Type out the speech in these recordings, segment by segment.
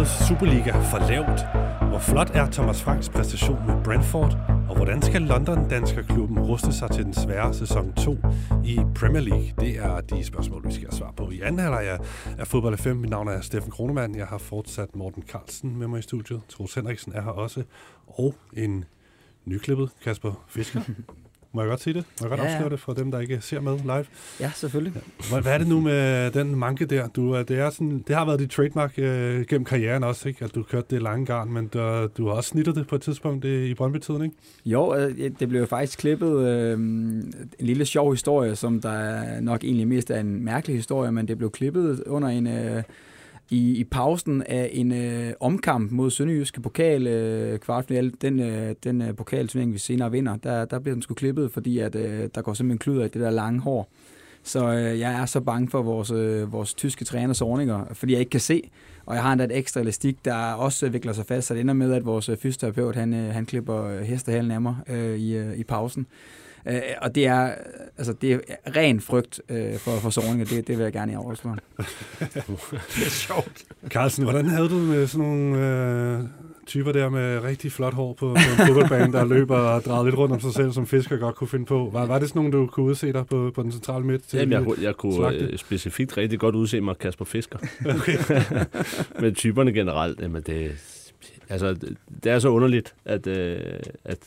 årets Superliga for lavt? Hvor flot er Thomas Franks præstation med Brentford? Og hvordan skal London-danskerklubben ruste sig til den svære sæson 2 i Premier League? Det er de spørgsmål, vi skal have svar på i anden halvleg af, af Fodbold 5. Mit navn er Steffen Kronemann. Jeg har fortsat Morten Carlsen med mig i studiet. Troels Henriksen er her også. Og en nyklippet Kasper Fisker. Må jeg godt sige det? Må jeg godt Ja, ja. afsløre det for dem, der ikke ser med live? Ja, selvfølgelig. Hvad er det nu med den manke der? Du, er- det, er sådan, det har været dit trademark øh, gennem karrieren også, ikke? at du kørte det lange garn, men du, du har også snittet det på et tidspunkt i, i Brøndby-tiden, ikke? Jo, øh, det blev faktisk klippet øh, en lille sjov historie, som der nok egentlig mest er en mærkelig historie, men det blev klippet under en... Øh, i, i pausen af en øh, omkamp mod Sønderjyske pokal øh, kvartfinal, den, øh, den øh, pokalturnering, vi senere vinder, der, der bliver den sgu klippet, fordi at, øh, der går simpelthen klud i det der lange hår. Så øh, jeg er så bange for vores, øh, vores tyske træners ordninger, fordi jeg ikke kan se, og jeg har endda et ekstra elastik, der også vikler sig fast, så det ender med, at vores øh, fysioterapeut, han, øh, han klipper øh, hestehalen af mig øh, i, øh, i pausen. Øh, og det er, altså, det er ren frygt øh, for, for sårninger, det, det vil jeg gerne i afholdsmål. Det er sjovt. Carlsen, hvordan havde du med sådan nogle øh, typer der med rigtig flot hår på, på en fodboldbane, der løber og drejer lidt rundt om sig selv, som fisker godt kunne finde på? Var, var det sådan nogle, du kunne udse dig på, på den centrale midt? til Jamen, jeg, kunne- jeg kunne slagte? øh, specifikt rigtig godt udse mig Kasper Fisker. Okay. Men typerne generelt, jamen det, altså, det er så underligt, at, øh, at,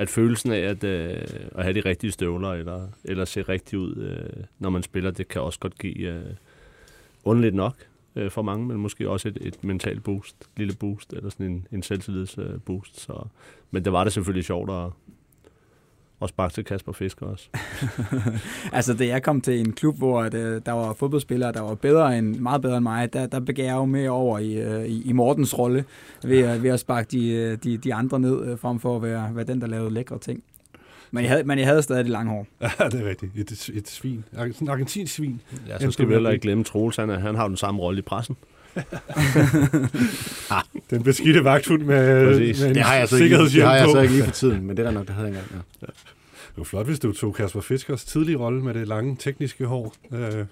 at følelsen af at, øh, at have de rigtige støvler, eller, eller se rigtig ud, øh, når man spiller, det kan også godt give øh, underligt nok øh, for mange, men måske også et, et mentalt boost, et lille boost, eller sådan en, en selvtillidsboost. Øh, boost. så, men det var det selvfølgelig sjovt at, at sparke til Kasper Fisker også. altså, da jeg kom til en klub, hvor at, øh, der var fodboldspillere, der var bedre end, meget bedre end mig, der, der begav jeg jo med over i, øh, i, i Mortens rolle, ved, at- ved at sparke de, øh, de, de andre ned, øh, frem for at være, være den, der lavede lækre ting. Men jeg havde, men jeg havde stadig det lange hår. Ja, det er rigtigt. Et, et svin. Sådan en argentinsk svin. Ja, så skal vi heller ikke glemme Troels, han, er- han har den samme rolle i pressen. Den beskidte vagthund med, Præcis. med en Det har jeg så ikke, det har jeg så ikke lige for tiden, men det er der nok, det havde jeg engang. Ja. Det var flot, hvis du tog Kasper Fiskers tidlige rolle med det lange tekniske hår. Øh,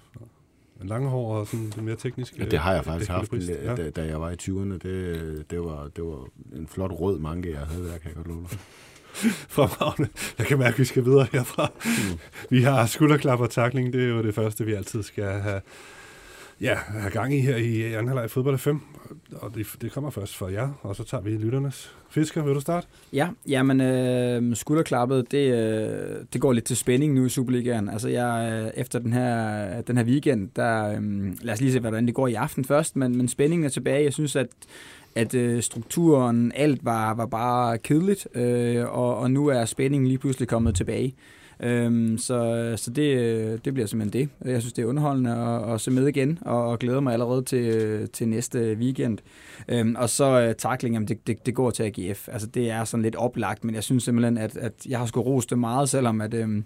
lange hår og sådan det mere tekniske. Ja, det har jeg faktisk haft. Ja. da, da jeg var i 20'erne. Det, det, var, det var en flot rød manke, jeg havde der, kan jeg godt love dig. Fremragende. Jeg kan mærke, at vi skal videre herfra. Mm. Vi har skulderklap og takling. Det er jo det første, vi altid skal have, ja, have gang i her i anden halvleg fodbold 5. Og det, det kommer først for jer, og så tager vi lytternes. Fisker, vil du starte? Ja, jamen øh, skulderklappet, det, øh, det går lidt til spænding nu i Superligaen. Altså jeg, øh, efter den her, den her weekend, der, øh, lad os lige se, hvordan det går i aften først, men, men spændingen er tilbage. Jeg synes, at at øh, strukturen, alt var, var bare kedeligt, øh, og, og nu er spændingen lige pludselig kommet tilbage. Øhm, så så det, det bliver simpelthen det. Jeg synes, det er underholdende at, at se med igen, og, og glæder mig allerede til, til næste weekend. Øhm, og så øh, uh, tackling, jamen, det, det, det går til AGF. Altså, det er sådan lidt oplagt, men jeg synes simpelthen, at, at jeg har sgu rost det meget, selvom at, øhm,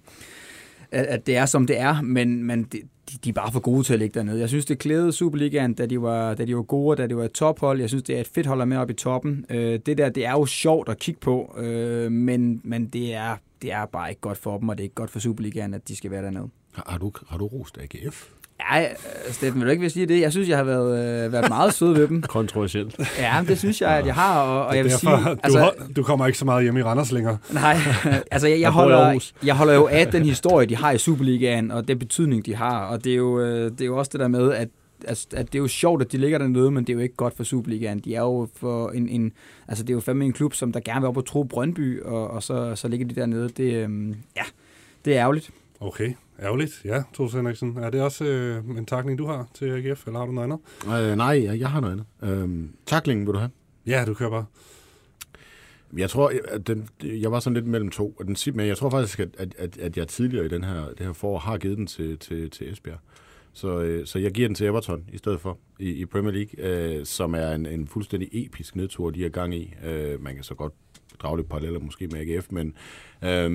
at, at det er, som det er, men, men de, de, de er bare for gode til at ligge dernede. Jeg synes, det klædede Superligaen, da de var, da de var gode, da de var et tophold. Jeg synes, det er et fedt hold at med op i toppen. Øh, det der, det er jo sjovt at kigge på, øh, men, men det, er, det er bare ikke godt for dem, og det er ikke godt for Superligaen, at de skal være dernede. Har, har, du, har du rost AGF? Ja, Steffen, vil du ikke vil sige det? Jeg synes, jeg har været, øh, været meget sød ved dem. Kontroversielt. Ja, men det synes jeg, at jeg har, og, og jeg vil Derfor, sige... du, altså, hold, du kommer ikke så meget hjem i Randers længere. Nej, altså jeg, jeg, holder, jeg holder jo af den historie, de har i Superligaen, og den betydning, de har. Og det er jo, øh, det er jo også det der med, at, at, at det er jo sjovt, at de ligger dernede, men det er jo ikke godt for Superligaen. De er jo for en, en altså det er jo fandme en klub, som der gerne vil op og tro Brøndby, og, og så, så ligger de dernede. Det, øhm, ja, det er ærgerligt. Okay, ærgerligt. Ja, Troels Henriksen. Er det også øh, en takning, du har til AGF, eller har du noget andet? Øh, nej, jeg, jeg har noget andet. Øhm, taklingen vil du have? Ja, du kører bare. Jeg tror, at den, jeg var sådan lidt mellem to. Og den, men jeg tror faktisk, at, at, at, at jeg tidligere i den her, det her forår har givet den til, til, til Esbjerg. Så, øh, så jeg giver den til Everton i stedet for i, i Premier League, øh, som er en, en fuldstændig episk nedtur, de er gang i. Øh, man kan så godt drage lidt paralleller måske med AGF, men øh,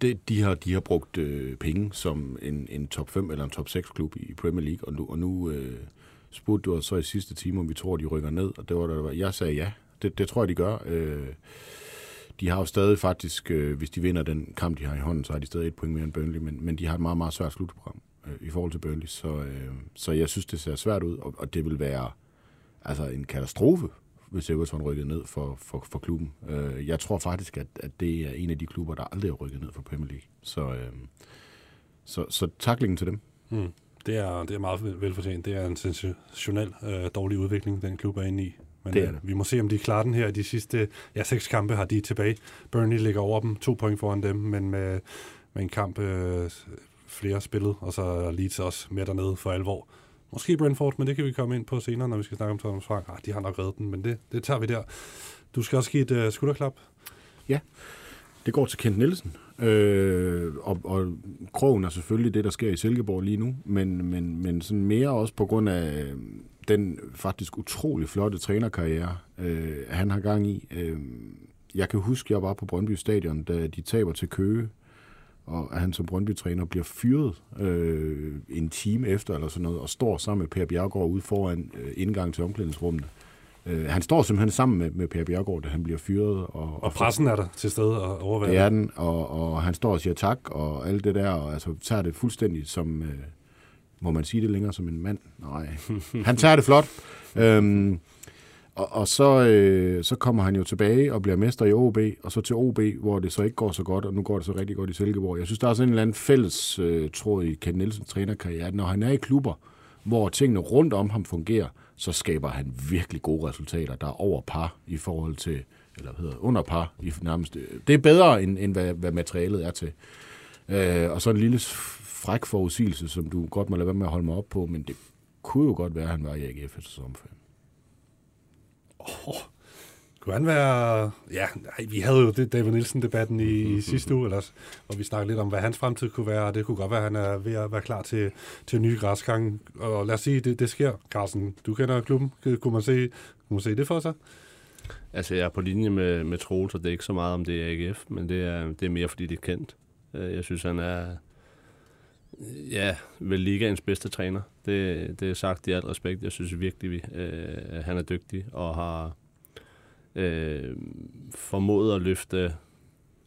det, de, har, de har brugt øh, penge som en, en top 5 eller en top 6 klub i Premier League, og nu, og nu øh, spurgte du os så i sidste time, om vi tror, de rykker ned, og det var der, jeg sagde ja. Det, det tror jeg, de gør. Øh, de har jo stadig faktisk, øh, hvis de vinder den kamp, de har i hånden, så har de stadig et point mere end Burnley, men, men de har et meget, meget svært slutprogram øh, i forhold til Burnley. Så, øh, så jeg synes, det ser svært ud, og, og det vil være altså en katastrofe, hvis Everton rykkede ned for, for, for klubben. Øh, jeg tror faktisk, at, at det er en af de klubber, der aldrig har rykket ned for Premier League. Så, øh, så, så taklingen til dem. Mm. Det er, det er meget velfortjent. Det er en sensationel øh, dårlig udvikling, den klub er inde i. Men Det er øh, det. vi må se, om de klarer den her. De sidste ja, seks kampe har de tilbage. Burnley ligger over dem, to point foran dem, men med, med en kamp øh, flere spillet, og så Leeds også med dernede for alvor. Måske Brentford, men det kan vi komme ind på senere, når vi skal snakke om Thomas Frank. Ah, de har nok reddet den, men det, det tager vi der. Du skal også give et øh, skulderklap. Det går til Kent Nielsen. Øh, og, og krogen er selvfølgelig det, der sker i Silkeborg lige nu, men, men, men sådan mere også på grund af øh, den faktisk utrolig flotte trænerkarriere, øh, han har gang i. Øh, jeg kan huske, jeg var på Brøndby Stadion, da de taber til Køge, og at han som Brøndby-træner bliver fyret øh, en time efter eller sådan noget, og står sammen med Per Bjergård ude foran øh, indgang til omklædningsrummet. Øh, han står simpelthen sammen med, med Per Bjergård, da han bliver fyret. Og, Og pressen er der til stede og overvære. det er den, og, og han står og siger tak, og alt det der, og altså tager det fuldstændig som, øh, må man sige det længere, som en mand? Nej, han tager det flot. Øhm, og, og så, øh, så kommer han jo tilbage og bliver mester i OB, og så til OB, hvor det så ikke går så godt, og nu går det så rigtig godt i Silkeborg. Jeg synes, der er sådan en eller anden fælles øh, tråd i Ken Nielsens trænerkarriere, at når han er i klubber, hvor tingene rundt om ham fungerer, så skaber han virkelig gode resultater, der er over par i forhold til, eller hvad hedder under par i nærmest. Øh, det er bedre, end, end hvad, hvad materialet er til. Øh, og så en lille fræk forudsigelse, som du godt må lade være med at holde mig op på, men det kunne jo godt være, at han var i AGF efter sommerferien. Oh, kunne han være... Ja, nej, vi havde jo det David Nielsen-debatten i, i sidste uge, ellers, hvor vi snakkede lidt om, hvad hans fremtid kunne være, og det kunne godt være, at han er ved at være klar til, til en ny græsgang. Og lad os sige, det, det sker. Carsten, du kender klubben. Kunne man se, kunne man se det for sig? Altså, jeg er på linje med, med Troels, og det er ikke så meget, om det er AGF, men det er, det er mere, fordi det er kendt. Øh, Jeg synes, han er ja, vel ligaens bedste træner. Det, det er sagt i al respekt. Jeg synes virkelig, vi, øh, han er dygtig og har øh, formået at løfte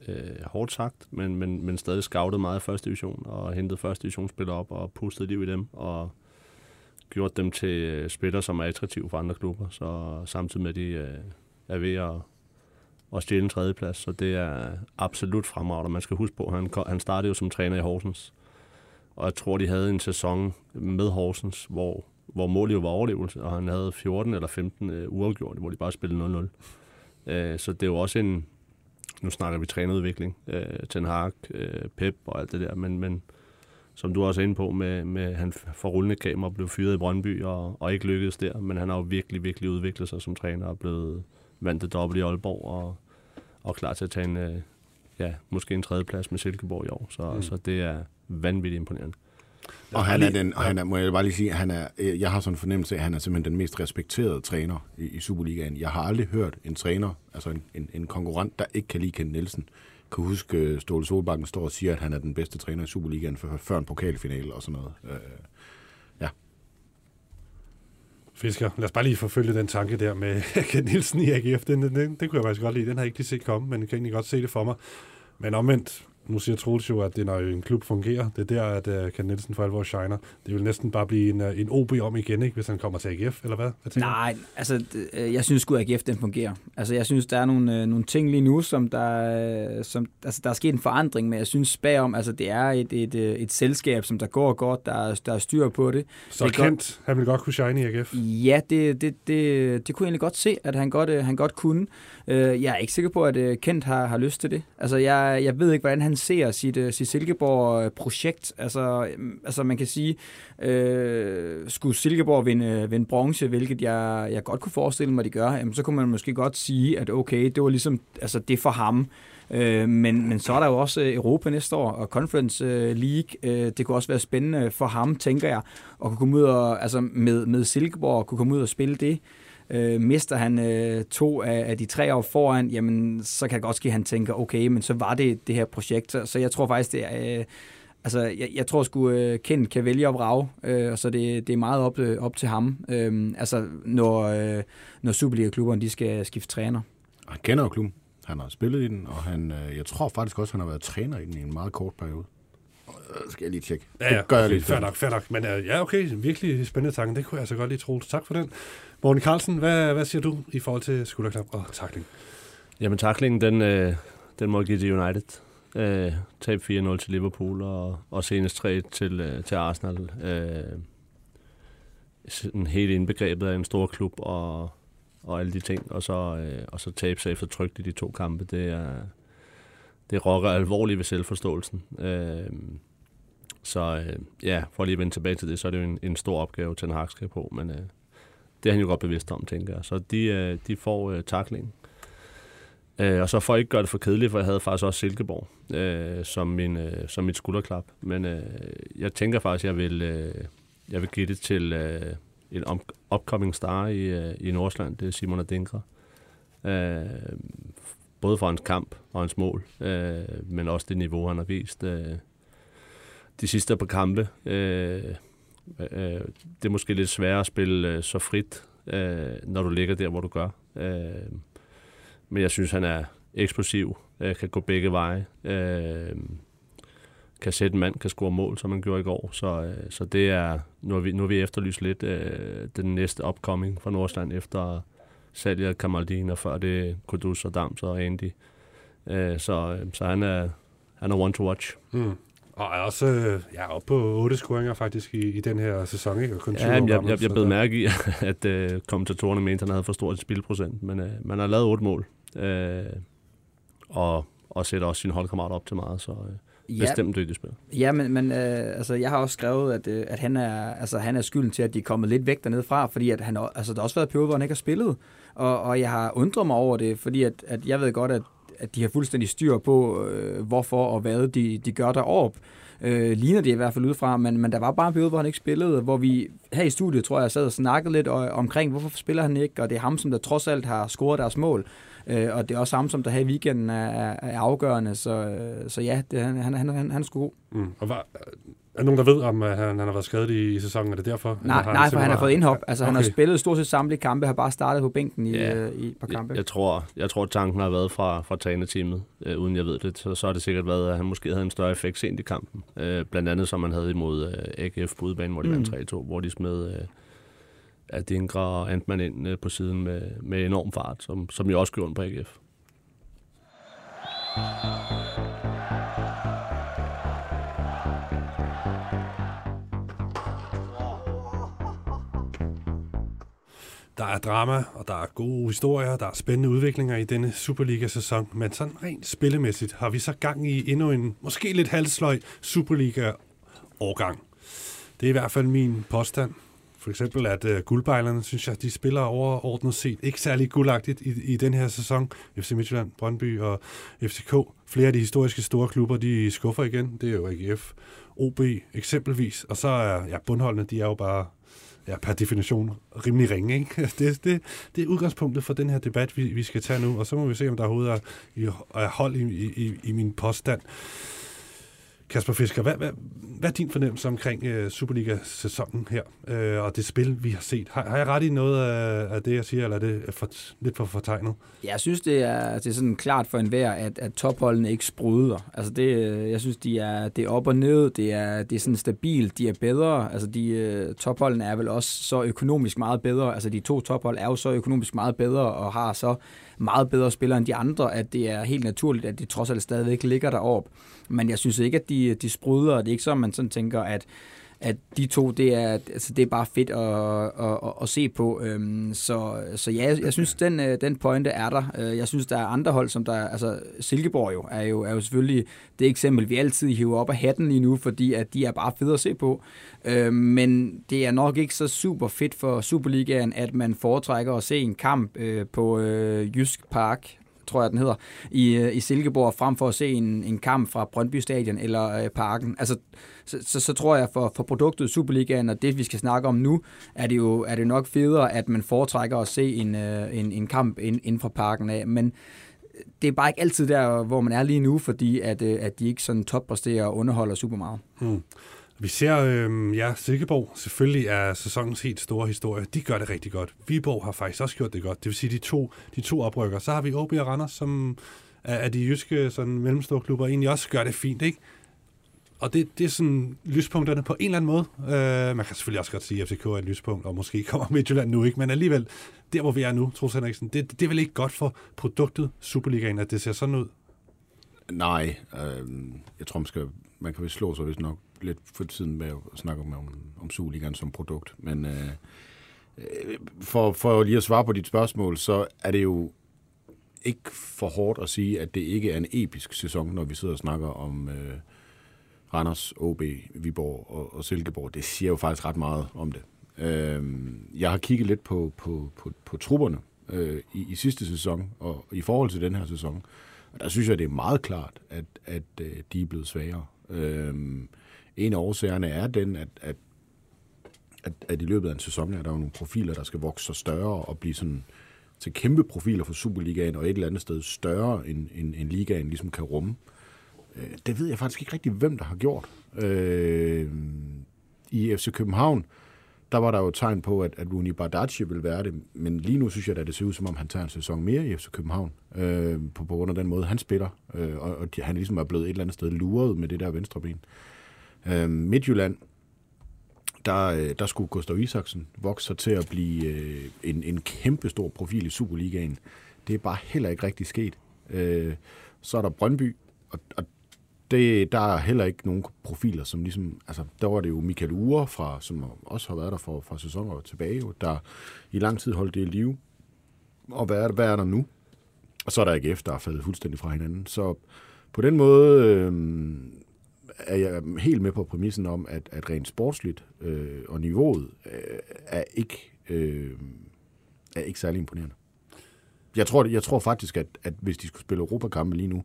øh, hårdt sagt, men, men, men stadig scoutet meget i første division og hentet første divisionsspillere op og pustet liv i dem og gjort dem til øh, spillere, som er attraktive for andre klubber. Så samtidig med, at de øh, er ved at, at stjæle en tredjeplads, så det er absolut fremragende. Man skal huske på, at han, han startede jo som træner i Horsens, og jeg tror, de havde en sæson med Horsens, hvor, hvor målet jo var overlevelse, og han havde 14 eller 15 øh, uafgjort, hvor de bare spillede 0-0. Øh, så det er jo også en, nu snakker vi trænerudvikling, øh, Ten Hag, øh, Pep og alt det der, men, men som du også er inde på, med, med han får rullende kamera blev fyret i Brøndby og, og ikke lykkedes der, men han har jo virkelig, virkelig udviklet sig som træner og blevet vandt det dobbelt i Aalborg og, og klar til at tage en, øh, ja, måske en tredjeplads med Silkeborg i år, så, mm. så det er vanvittigt imponerende. Og han er den, og han er, må jeg bare lige sige, han er, øh, jeg har sådan en fornemmelse af, at han er simpelthen den mest respekterede træner i, i Superligaen. Jeg har aldrig hørt en træner, altså en, en, en konkurrent, der ikke kan lide Ken Nielsen, kan huske, øh, Ståle Solbakken står og siger, at han er den bedste træner i Superligaen før, før en pokalfinale og sådan noget. Øh, Fisker, lad os bare lige forfølge den tanke der med Ken Nielsen i AGF. Den, den, den, den kunne jeg faktisk godt lide. Den har jeg ikke lige set komme, men jeg kan egentlig godt se det for mig. Men omvendt, nu siger Troels jo, at det når en klub fungerer, det er der, at uh, Ken Nielsen for alvor shiner. Det vil næsten bare blive en, uh, en OB om igen, ikke, hvis han kommer til AGF, eller hvad? hvad? Nej, altså, øh, jeg synes sgu, at AGF den fungerer. Altså, jeg synes, der er nogle, øh, nogle ting lige nu, som der, øh, som, altså, der er sket en forandring, men jeg synes bagom, altså, det er et, et, øh, et selskab, som der går godt, der, er- der er styr på det. Så det Kent, han vil godt kunne shine i AGF. Ja, det, det, det, det kunne jeg egentlig godt se, at han godt, øh, han godt kunne. Øh, Jeg er ikke sikker på, at øh, Kent har, har lyst til det. Altså, jeg, jeg ved ikke, hvordan han ser sit, øh, sit Silkeborg-projekt. Altså, øh, altså, man kan sige, øh, skulle Silkeborg vinde, øh, vinde bronze, hvilket jeg, jeg godt kunne forestille mig, at de gør, jamen, så kunne man måske godt sige, at okay, det var ligesom altså, det for ham. Øh, men, men så er der jo også øh, Europa næste år, og Conference øh, League. Øh, det kunne også være spændende for ham, tænker jeg, at kunne komme ud og, altså med, med Silkeborg, og kunne komme ud og spille det. Øh, mister han øh, to af, af de tre år foran, jamen så kan det godt ske, at han tænker, okay, men så var det det her projekt. Så, så jeg tror faktisk, det er... Øh, altså, jeg, jeg tror sgu, øh, Kent kan vælge at rave, øh, og så det, det er meget op, øh, op til ham. Øh, altså, når, øh, når Superliga-klubberne de skal skifte træner. han kender jo klubben. Han har spillet i den, og han, øh, jeg tror faktisk også, han har været træner i den i en meget kort periode skal jeg lige tjekke. Ja, ja, det gør jeg lige. fair nok, fair nok. Men uh, ja, okay, virkelig spændende tanke. Det kunne jeg så godt lige tro. Tak for den. Morten Carlsen, hvad, hvad siger du i forhold til skulderklap og takling? Jamen, taklingen, den, øh, den må give til United. Øh, tab 4-0 til Liverpool, og, og senest 3 til, øh, til Arsenal. Øh, sådan helt indbegrebet af en stor klub, og, og alle de ting. Og så, øh, og så tabe sig eftertrykt i de to kampe. Det er det rokker alvorligt ved selvforståelsen. Øh, så øh, ja, for lige at vende tilbage til det, så er det jo en, en stor opgave, til Hag skal på, men øh, det er han jo godt bevidst om, tænker jeg. Så de, øh, de får øh, taklingen. Øh, og så for at ikke gøre det for kedeligt, for jeg havde faktisk også Silkeborg øh, som, min, øh, som mit skulderklap. Men øh, jeg tænker faktisk, at jeg vil, øh, jeg vil give det til øh, en upcoming star i, øh, i Nordsjælland. Det er Simon Adinkra. Øh, både for hans kamp og hans mål, øh, men også det niveau, han har vist. Øh, de sidste par kampe, øh, øh, øh, det er måske lidt sværere at spille øh, så frit, øh, når du ligger der, hvor du gør. Øh, men jeg synes, han er eksplosiv, øh, kan gå begge veje, øh, kan sætte en mand, kan score mål, som han gjorde i går. Så, øh, så det er, nu har vi, nu har vi efterlyst lidt øh, den næste upcoming fra Nordsjælland efter salget af Kamaldin, og før det Kudus og Dams og Andy. Øh, så, øh, så han er, han er one to watch. Mm. Og er også øh, ja, oppe på otte scoringer faktisk i, i den her sæson, ikke? Og kun ja, jeg, jeg, jeg, jeg blev mærke i, at uh, kommentatorerne mente, at han havde for stort spilprocent, men uh, man har lavet otte mål, uh, og, og sætter også sine holdkammerater op til meget, så uh, ja, bestemt dygtig spil. Ja, men, men uh, altså, jeg har også skrevet, at, uh, at han, er, altså, han er skylden til, at de er kommet lidt væk dernede fra, fordi at han, altså, der har også været periode, hvor han ikke har spillet, og, og jeg har undret mig over det, fordi at, at jeg ved godt, at at de har fuldstændig styr på, øh, hvorfor og hvad de, de gør deroppe. Øh, ligner det i hvert fald udefra, men, men der var bare en periode, hvor han ikke spillede, hvor vi her i studiet, tror jeg, sad og snakkede lidt øh, omkring, hvorfor spiller han ikke, og det er ham, som der trods alt har scoret deres mål. Øh, og det er også ham, som der her i weekenden er, er afgørende, så, øh, så ja, det, han, han, han, han, han er sgu god. Mm. Og var, er der nogen, der ved, om han, han har været skadet i, i sæsonen? Er det derfor? Nej, nej for han har fået indhop. Altså, okay. han har spillet stort set samtlige kampe, har bare startet på bænken i, ja. øh, i et par kampe. Jeg, jeg, tror, jeg tror, tanken har været fra, fra trænerteamet, øh, uden jeg ved det. Så, så har det sikkert været, at han måske havde en større effekt sent i kampen. Øh, blandt andet, som man havde imod øh, AGF på udbanen, hvor de mm. vandt 3-2, hvor de smed... Øh, at Dinkra og Antman ind på siden med, med enorm fart, som, som jo også gjorde på AGF. Der er drama, og der er gode historier, der er spændende udviklinger i denne Superliga-sæson, men sådan rent spillemæssigt har vi så gang i endnu en, måske lidt halsløj Superliga-årgang. Det er i hvert fald min påstand. For eksempel, at uh, guldbejlerne, synes jeg, de spiller overordnet set ikke særlig guldagtigt i, i den her sæson. FC Midtjylland, Brøndby og FCK. Flere af de historiske store klubber, de skuffer igen. Det er jo AGF, OB eksempelvis. Og så er ja, bundholdene, de er jo bare ja, per definition rimelig ringe. Ikke? Det, det, det er udgangspunktet for den her debat, vi, vi skal tage nu, og så må vi se, om der overhovedet er, er hold i, i, i min påstand. Kasper Fisker, hvad, hvad, hvad er din fornemmelse omkring øh, Superliga-sæsonen her, øh, og det spil, vi har set? Har, har jeg ret i noget af, af det, jeg siger, eller er det for, lidt for fortegnet? Jeg synes, det er, det er sådan klart for enhver, at, at topholdene ikke spruder. Altså det, øh, jeg synes, de er, det er op og ned, det er, det er sådan stabilt, de er bedre. Altså de, øh, topholdene er vel også så økonomisk meget bedre. Altså de to tophold er jo så økonomisk meget bedre, og har så meget bedre spillere end de andre, at det er helt naturligt, at de trods alt stadigvæk ligger deroppe. Men jeg synes ikke, at de, de spruder, og det er ikke så, man sådan tænker, at at de to, det er, altså, det er bare fedt at, at, at, at se på. Øhm, så, så ja, jeg synes, den, øh, den pointe er der. Øh, jeg synes, der er andre hold, som der, altså Silkeborg jo, er jo, er jo selvfølgelig det eksempel, vi altid hiver op af hatten lige nu, fordi at de er bare fede at se på. Øhm, men det er nok ikke så super fedt for Superligaen, at man foretrækker at se en kamp øh, på øh, Jysk Park, tror jeg, den hedder, i, øh, i Silkeborg, frem for at se en, en kamp fra Brøndby Stadion eller øh, Parken. Altså, så, så, så tror jeg, for, for produktet Superligaen og det, vi skal snakke om nu, er det jo er det nok federe, at man foretrækker at se en, øh, en, en kamp ind, inden for parken af. Men øh, det er bare ikke altid der, hvor man er lige nu, fordi at, øh, at de ikke sådan toppræsterer og underholder super meget. Hmm. Vi ser, øh, ja, Silkeborg selvfølgelig er sæsonens helt store historie. De gør det rigtig godt. Viborg har faktisk også gjort det godt. Det vil sige, de to, de to oprykker. Så har vi OB og Randers, som er, er de jyske sådan, mellemstore klubber, egentlig også gør det fint, ikke? og det, det er sådan lyspunkterne på en eller anden måde. Øh, man kan selvfølgelig også godt sige, at FCK er et lyspunkt, og måske kommer Midtjylland nu ikke, men alligevel, der hvor vi er nu, Troels Henriksen, det, det er vel ikke godt for produktet Superligaen, at det ser sådan ud? Nej, øh, jeg tror, man, skal, man kan vel slå sig vist nok lidt for tiden med at snakke om, om, om Superligaen som produkt. Men øh, øh, for, for lige at svare på dit spørgsmål, så er det jo ikke for hårdt at sige, at det ikke er en episk sæson, når vi sidder og snakker om øh, Randers, OB, Viborg og, og Silkeborg. Det siger jo faktisk ret meget om det. Øh, jeg har kigget lidt på, på, på, på trupperne øh, i, i sidste sæson, og i forhold til den her sæson, og der synes jeg, det er meget klart, at, at øh, de er blevet svagere. Øh, en af årsagerne er den, at, at, at, at i løbet af en sæson er der jo nogle profiler, der skal vokse sig større og blive sådan til kæmpe profiler for Superligaen, og et eller andet sted større, end, end, end ligaen ligesom kan rumme. Øh, det ved jeg faktisk ikke rigtig, hvem der har gjort. Øh, I FC København, der var der jo tegn på, at, at Rooney Bardacci vil være det, men lige nu synes jeg, at det ser ud som om, han tager en sæson mere i FC København, øh, på, på grund af den måde, han spiller, øh, og, og de, han ligesom er blevet et eller andet sted luret med det der venstre ben. Øh, Midtjylland, der, øh, der skulle Gustav Isaksen vokse sig til at blive øh, en, en kæmpe stor profil i Superligaen. Det er bare heller ikke rigtig sket. Øh, så er der Brøndby, og, og det, der er heller ikke nogen profiler, som ligesom, altså, der var det jo Michael Ure, fra, som også har været der for, for sæsoner tilbage, jo, der i lang tid holdt det i live. Og hvad er, hvad er der nu? Og så er der ikke efter, der er faldet fuldstændig fra hinanden. Så på den måde øh, er jeg helt med på præmissen om, at, at rent sportsligt øh, og niveauet øh, er ikke øh, er ikke særlig imponerende. Jeg tror, jeg tror faktisk, at, at hvis de skulle spille Europakampe lige nu,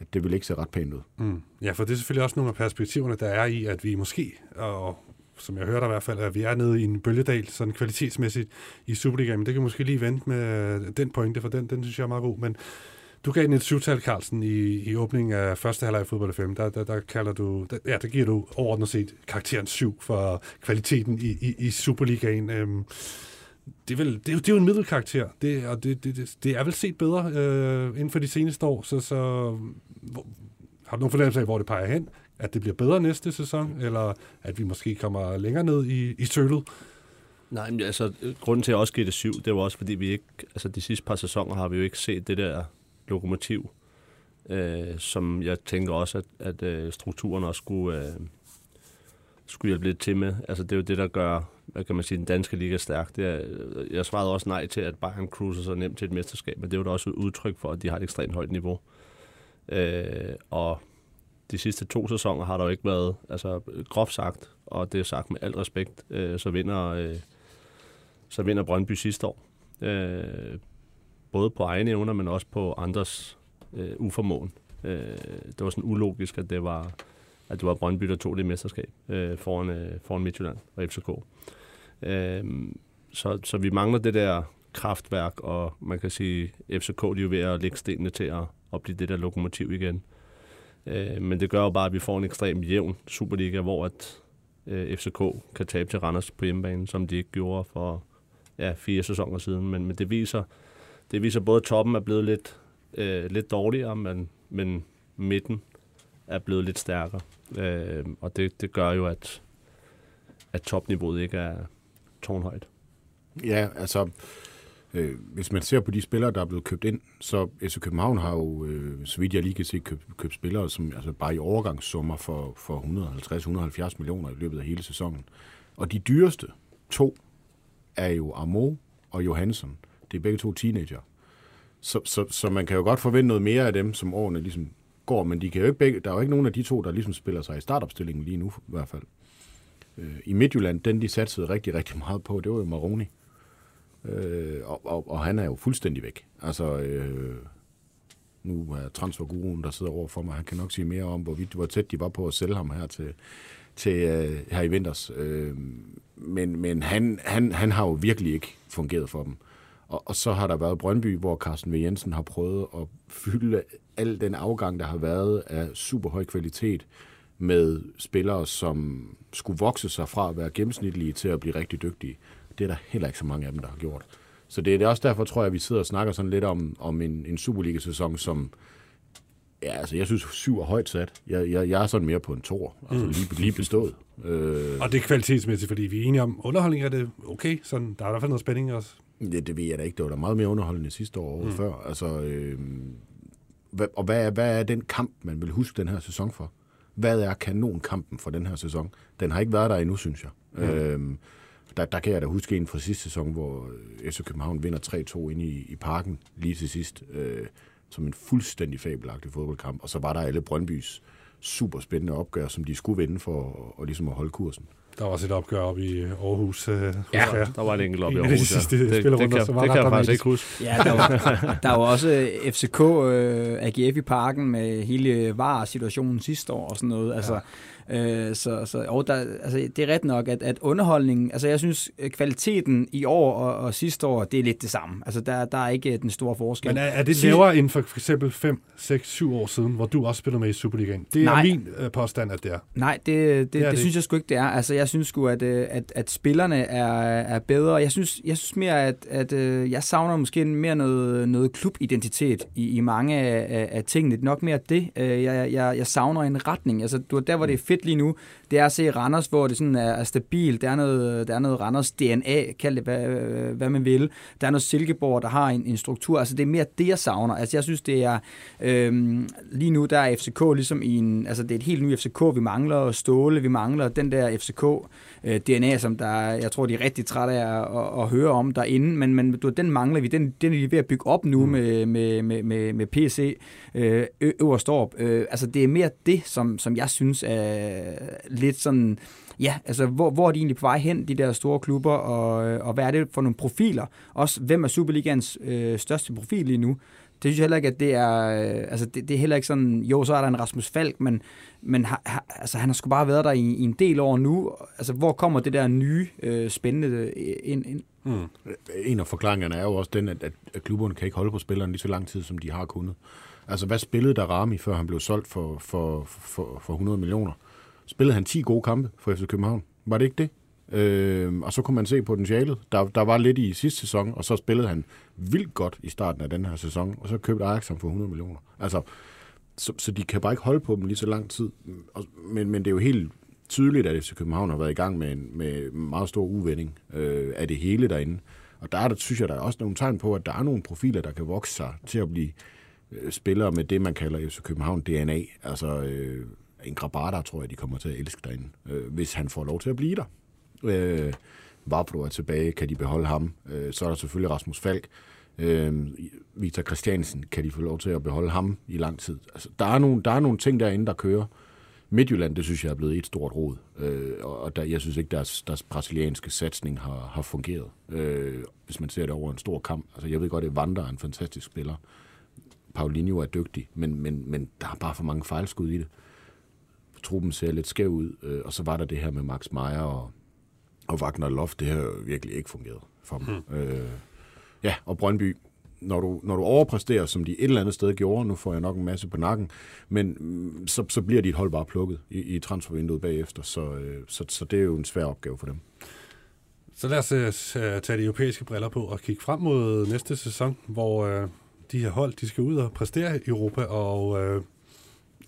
at det vil ikke se ret pænt ud. Mm. Ja, for det er selvfølgelig også nogle af perspektiverne, der er i, at vi måske, og som jeg hørte i hvert fald, at vi er nede i en bølgedal, sådan kvalitetsmæssigt i Superligaen, men det kan måske lige vente med den pointe, for den, den synes jeg er meget god, men du gav den et syvtal, Carlsen, i, i åbningen af første halvleg i fodbold 5. Der, der, der, kalder du, der, ja, der giver du overordnet set karakteren 7 for kvaliteten i, i, i Superligaen. Øhm, det, er vel, det, er jo, det er jo en middelkarakter, det, og det, det, det, det er vel set bedre øh, inden for de seneste år, så, så hvor, har du nogen fornemmelse af, hvor det peger hen? At det bliver bedre næste sæson, eller at vi måske kommer længere ned i, i sølet? Nej, men altså, grunden til at jeg også giver det syv, det var også, fordi vi ikke, altså de sidste par sæsoner har vi jo ikke set det der lokomotiv, øh, som jeg tænker også, at, at øh, strukturen også skulle, øh, skulle hjælpe lidt til med. Altså det er jo det, der gør, hvad kan man sige, den danske liga stærk. Det er, jeg svarede også nej til, at Bayern cruiser så nemt til et mesterskab, men det er jo da også et udtryk for, at de har et ekstremt højt niveau. Øh, og de sidste to sæsoner har der jo ikke været, altså groft sagt, og det er sagt med al respekt, øh, så vinder øh, så vinder Brøndby sidste år. Øh, både på egne evner, men også på andres øh, uformåen. Øh, det var sådan ulogisk, at det var, at det var Brøndby, der tog det mesterskab øh, foran, øh, foran Midtjylland og FCK. Øh, så, så vi mangler det der kraftværk, og man kan sige, FCK de er jo ved at lægge stenene til at, at blive det der lokomotiv igen. Øh, men det gør jo bare, at vi får en ekstremt jævn Superliga, hvor at øh, FCK kan tabe til Randers på hjemmebane, som de ikke gjorde for ja, fire sæsoner siden. Men, men det viser, det viser både, at toppen er blevet lidt, øh, lidt dårligere, men, men midten er blevet lidt stærkere. Øh, og det, det gør jo, at, at topniveauet ikke er tårnhøjt. Ja, altså, øh, hvis man ser på de spillere, der er blevet købt ind, så FC København har jo, øh, så vidt jeg lige kan se, købt, købt spillere, som altså bare i overgangssummer for, for 150-170 millioner i løbet af hele sæsonen. Og de dyreste to er jo Amo og Johansson. Det er begge to teenager. Så, så, så man kan jo godt forvente noget mere af dem, som årene ligesom går, men de kan jo ikke begge, der er jo ikke nogen af de to, der ligesom spiller sig i startopstillingen lige nu, i hvert fald. Øh, I Midtjylland, den de satsede rigtig, rigtig meget på, det var jo Maroni. Øh, og, og, og han er jo fuldstændig væk. Altså, øh, nu er transferguruen, der sidder over for mig, han kan nok sige mere om, hvorvidt, hvor tæt de var på at sælge ham her til, til øh, her i vinters. Øh, men men han, han, han har jo virkelig ikke fungeret for dem. Og, og så har der været Brøndby, hvor Carsten V. Jensen har prøvet at fylde al den afgang, der har været af super høj kvalitet med spillere, som skulle vokse sig fra at være gennemsnitlige til at blive rigtig dygtige. Det er der heller ikke så mange af dem, der har gjort. Så det er også derfor, tror jeg, at vi sidder og snakker sådan lidt om, om en, en Superliga-sæson, som Ja, altså jeg synes, syv er højt sat. Jeg, jeg, jeg er sådan mere på en tor. Altså Mm. lige, lige bestået. Øh, Og det er kvalitetsmæssigt, fordi vi er enige om, underholdning er det okay. Sådan, der er i hvert fald noget spænding også. det, det ved jeg da ikke. Det var da meget mere underholdende sidste år og Mm. før. Altså, øh, og hvad er, hvad er den kamp, man vil huske den her sæson for? Hvad er kanonkampen for den her sæson? Den har ikke været der endnu, synes jeg. Mm. Mm. Øh, der, der kan jeg da huske en fra sidste sæson, hvor øh, FC København vinder 3-2 inde i, i parken lige til sidst. Øh, som en fuldstændig fabelagtig fodboldkamp. Og så var der alle Brøndbys super spændende opgør, som de skulle vinde for at, og ligesom at holde kursen. Der var også et opgør op i Aarhus. Øh, Ja, desværre. der var et enkelt op i Aarhus. ja. sidste Det, det, kan, det kan jeg faktisk ikke huske. Ja, der var, der var også FCK øh, AGF i parken med hele VAR-situationen sidste år og sådan noget. Altså, øh, så, så og der, altså, det er ret nok, at, at underholdningen, altså jeg synes, øh, kvaliteten i år og, og sidste år, det er lidt det samme. Altså der, der er ikke øh, den store forskel. Men er, er det lavere end for, for eksempel 5, 6, 7 år siden, hvor du også spillede med i Superligaen? Det er Nej. min øh, påstand, at det er. Nej, det, det, det, det, det synes jeg sgu ikke, det er. Altså, jeg synes sgu, at, øh, at, at spillerne er, er bedre. Jeg synes, jeg synes mere, at, at jeg savner måske mere noget, noget klubidentitet i, i mange af, af, af tingene. Nok mere det. Jeg, jeg, jeg savner en retning. Altså, du, der, hvor det er fedt lige nu, det er at se Randers, hvor det sådan er, er stabilt. Der er noget, der er noget Randers DNA, kald det hvad, hvad man vil. Der er noget Silkeborg, der har en, en struktur. Altså, det er mere det, jeg savner. Altså, jeg synes, det er... Øhm, lige nu, der er FCK ligesom i en... Altså, det er et helt nyt FCK, vi mangler Ståle, vi mangler den der FCK-DNA, som der, jeg tror, de er rigtig trætte af at, at, at høre om derinde, men, men du, den mangler vi. Den, den er de ved at bygge op nu mm. med, med, med, med, med PC øh, ø- øverst op. Øh, altså, det er mere det, som, som jeg synes er lidt sådan... Ja, altså hvor, hvor er de egentlig på vej hen, de der store klubber, og, øh, og hvad er det for nogle profiler? Også hvem er Superligans øh, største profil lige nu? Det synes jeg heller ikke, at det er, øh, altså det, det er heller ikke sådan, jo, så er der en Rasmus Falk, men, men ha, ha, altså, han har sgu bare været der i, i en del år nu. Altså, hvor kommer det der nye, øh, spændende øh, ind? ind? Mm. En af forklaringerne er jo også den, at, at, at klubberne kan ikke holde på spilleren lige så lang tid, som de har kunnet. Altså, hvad spillede der Rami, før han blev solgt for, for, for, for 100 millioner? Spillede han 10 gode kampe for FC København? Var det ikke det? Øh, og så kunne man se potentialet. Der, der var lidt i sidste sæson, og så spillede han vildt godt i starten af den her sæson, og så købte Ajax ham for 100 millioner. Altså, så, så de kan bare ikke holde på dem lige så lang tid. Og, men, men det er jo helt tydeligt, at FC København har været i gang med en med meget stor uvending øh, af det hele derinde. Og der er der, synes jeg, der er også nogle tegn på, at der er nogle profiler, der kan vokse sig til at blive øh, spillere med det, man kalder FC København DNA. Altså øh, en Grabada, tror jeg, de kommer til at elske derinde, øh, hvis han får lov til at blive der. Øh, Vavro er tilbage, kan de beholde ham. Øh, så er der selvfølgelig Rasmus Falk. Øh, Victor Christiansen, kan de få lov til at beholde ham i lang tid. Altså, der, er nogle, der er nogle ting derinde, der kører. Midtjylland, det synes jeg er blevet et stort rod. Øh, og og der, jeg synes ikke, deres, deres brasilianske satsning har, har fungeret. Øh, hvis man ser det over en stor kamp. Altså, jeg ved godt, at Wander er en fantastisk spiller. Paulinho er dygtig, men, men, men der er bare for mange fejlskud i det. Truppen ser lidt skæv ud, øh, og så var der det her med Max Meyer og, og Wagner Loft, det har virkelig ikke fungeret for dem. Hmm. Øh, ja, og Brøndby, når du, når du overpræsterer, som de et eller andet sted gjorde, nu får jeg nok en masse på nakken, men mm, så, så bliver dit hold bare plukket i, i transfervinduet bagefter, så, øh, så, så det er jo en svær opgave for dem. Så lad os øh, tage de europæiske briller på og kigge frem mod næste sæson, hvor øh, de her hold, de skal ud og præstere i Europa, og øh,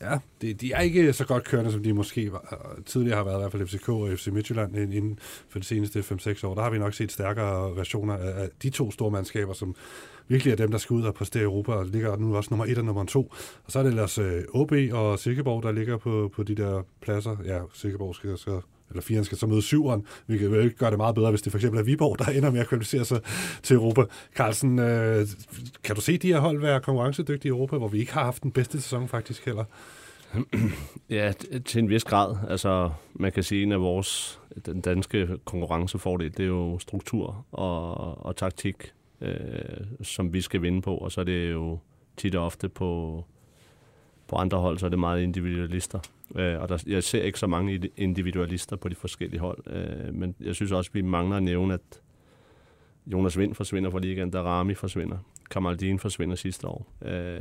ja, de, de er ikke så godt kørende, som de måske var, øh, tidligere har været, i hvert fald FCK og FC Midtjylland inden for de seneste 5-6 år. Der har vi nok set stærkere versioner af, af de to store mandskaber, som virkelig er dem, der skal ud og præstere i Europa, og ligger nu også nummer 1 og nummer 2. Og så er det ellers øh, OB og Silkeborg, der ligger på, på de der pladser. Ja, Silkeborg skal så eller firen skal så møde syveren, hvilket jo ikke gør det meget bedre, hvis det for eksempel er Viborg, der ender med at kvalificere sig til Europa. Carlsen, øh, kan du se de her hold være konkurrencedygtige i Europa, hvor vi ikke har haft den bedste sæson faktisk heller? Ja, til en vis grad. Altså, man kan sige, at en af vores, den danske konkurrencefordel, det er jo struktur og, og taktik, øh, som vi skal vinde på, og så er det jo tit og ofte på, på andre hold, så er det meget individualister. Øh, og der, jeg ser ikke så mange indi- individualister på de forskellige hold, øh, men jeg synes også, at vi mangler at nævne, at Jonas Vind forsvinder fra ligaen, Darami forsvinder, Kamaldin forsvinder sidste år. Øh,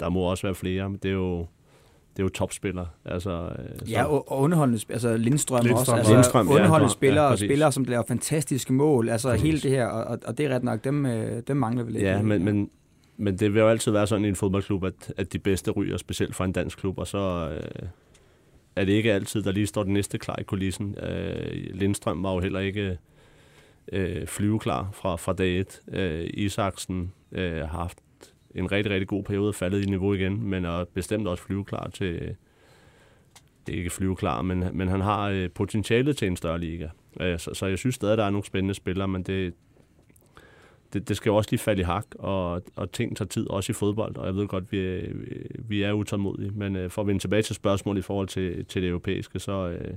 der må også være flere, men det er jo det er jo topspillere. Altså, øh, Ja, og, og underholdende, altså Lindstrøm, Lindstrøm, også, altså Lindstrøm, ja, underholdende ja, spillere, præcis. spillere, som laver fantastiske mål, altså Præcis. hele det her, og, og det er ret nok, dem, øh, dem mangler vi lidt. Ja, men, men, men det vil jo altid være sådan i en fodboldklub, at, at de bedste ryger, specielt for en dansk klub, og så øh, er det ikke altid, der lige står den næste klar i kulissen. Øh, Lindstrøm var jo heller ikke øh, flyveklar fra, fra dag et. Øh, Isaksen øh, har haft en rigtig, rigtig god periode, faldet i niveau igen, men er bestemt også flyveklar til, ikke flyveklar, men, men han har øh, potentialet til en større liga. Øh, så, så jeg synes stadig, at der er nogle spændende spillere, men det, det, det skal jo også lige falde i hak, og, og ting tager tid, også i fodbold, og jeg ved godt, vi, vi er utålmodige, men øh, for at vende tilbage til spørgsmålet i forhold til, til det europæiske, så, øh,